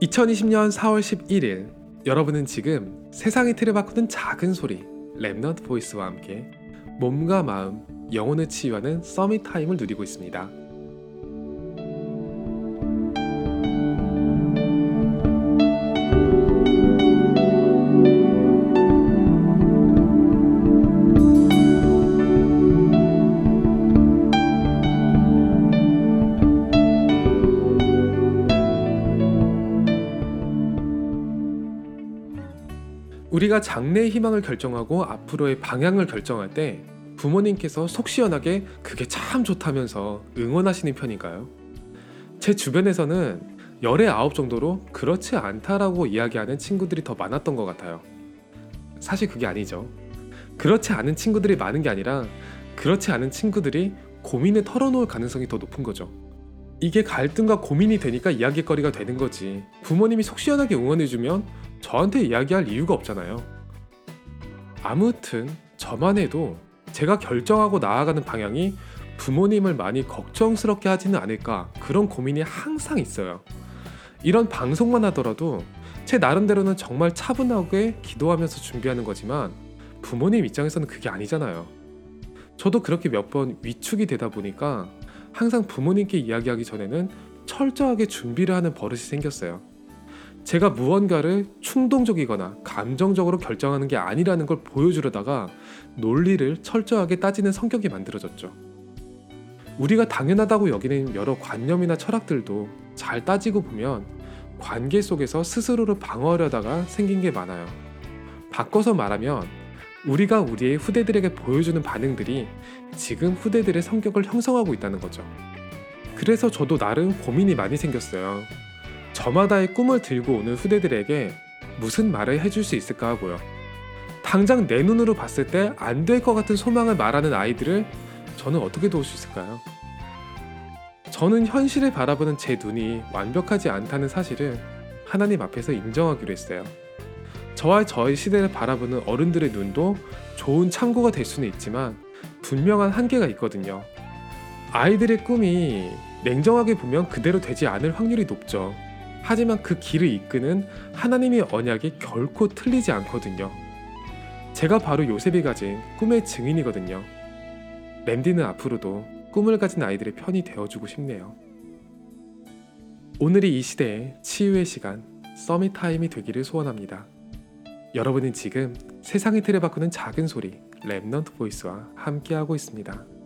2020년 4월 11일 여러분은 지금 세상의 틀을 바꾸는 작은 소리 Remnant Voice와 함께 몸과 마음, 영혼을 치유하는 Summit Time을 누리고 있습니다. 우리가 장래의 희망을 결정하고 앞으로의 방향을 결정할 때 부모님께서 속 시원하게 그게 참 좋다면서 응원하시는 편인가요? 제 주변에서는 열의 아홉 정도로 그렇지 않다라고 이야기하는 친구들이 더 많았던 것 같아요. 사실 그게 아니죠. 그렇지 않은 친구들이 많은 게 아니라 그렇지 않은 친구들이 고민을 털어놓을 가능성이 더 높은 거죠. 이게 갈등과 고민이 되니까 이야기거리가 되는 거지. 부모님이 속 시원하게 응원해주면 저한테 이야기할 이유가 없잖아요. 아무튼 저만 해도 제가 결정하고 나아가는 방향이 부모님을 많이 걱정스럽게 하지는 않을까 그런 고민이 항상 있어요. 이런 방송만 하더라도 제 나름대로는 정말 차분하게 기도하면서 준비하는 거지만 부모님 입장에서는 그게 아니잖아요. 저도 그렇게 몇 번 위축이 되다 보니까 항상 부모님께 이야기하기 전에는 철저하게 준비를 하는 버릇이 생겼어요. 제가 무언가를 충동적이거나 감정적으로 결정하는 게 아니라는 걸 보여주려다가 논리를 철저하게 따지는 성격이 만들어졌죠. 우리가 당연하다고 여기는 여러 관념이나 철학들도 잘 따지고 보면 관계 속에서 스스로를 방어하려다가 생긴 게 많아요. 바꿔서 말하면 우리가 우리의 후대들에게 보여주는 반응들이 지금 후대들의 성격을 형성하고 있다는 거죠. 그래서 저도 나름 고민이 많이 생겼어요. 저마다의 꿈을 들고 오는 후대들에게 무슨 말을 해줄 수 있을까 하고요. 당장 내 눈으로 봤을 때 안 될 것 같은 소망을 말하는 아이들을 저는 어떻게 도울 수 있을까요? 저는 현실을 바라보는 제 눈이 완벽하지 않다는 사실을 하나님 앞에서 인정하기로 했어요. 저와 저의 시대를 바라보는 어른들의 눈도 좋은 참고가 될 수는 있지만 분명한 한계가 있거든요. 아이들의 꿈이 냉정하게 보면 그대로 되지 않을 확률이 높죠. 하지만 그 길을 이끄는 하나님의 언약이 결코 틀리지 않거든요. 제가 바로 요셉이 가진 꿈의 증인이거든요. 랜디는 앞으로도 꿈을 가진 아이들의 편이 되어주고 싶네요. 오늘이 이 시대의 치유의 시간, 서밋 타임이 되기를 소원합니다. 여러분은 지금 세상의 틀을 바꾸는 작은 소리, 랩넌트 보이스와 함께하고 있습니다.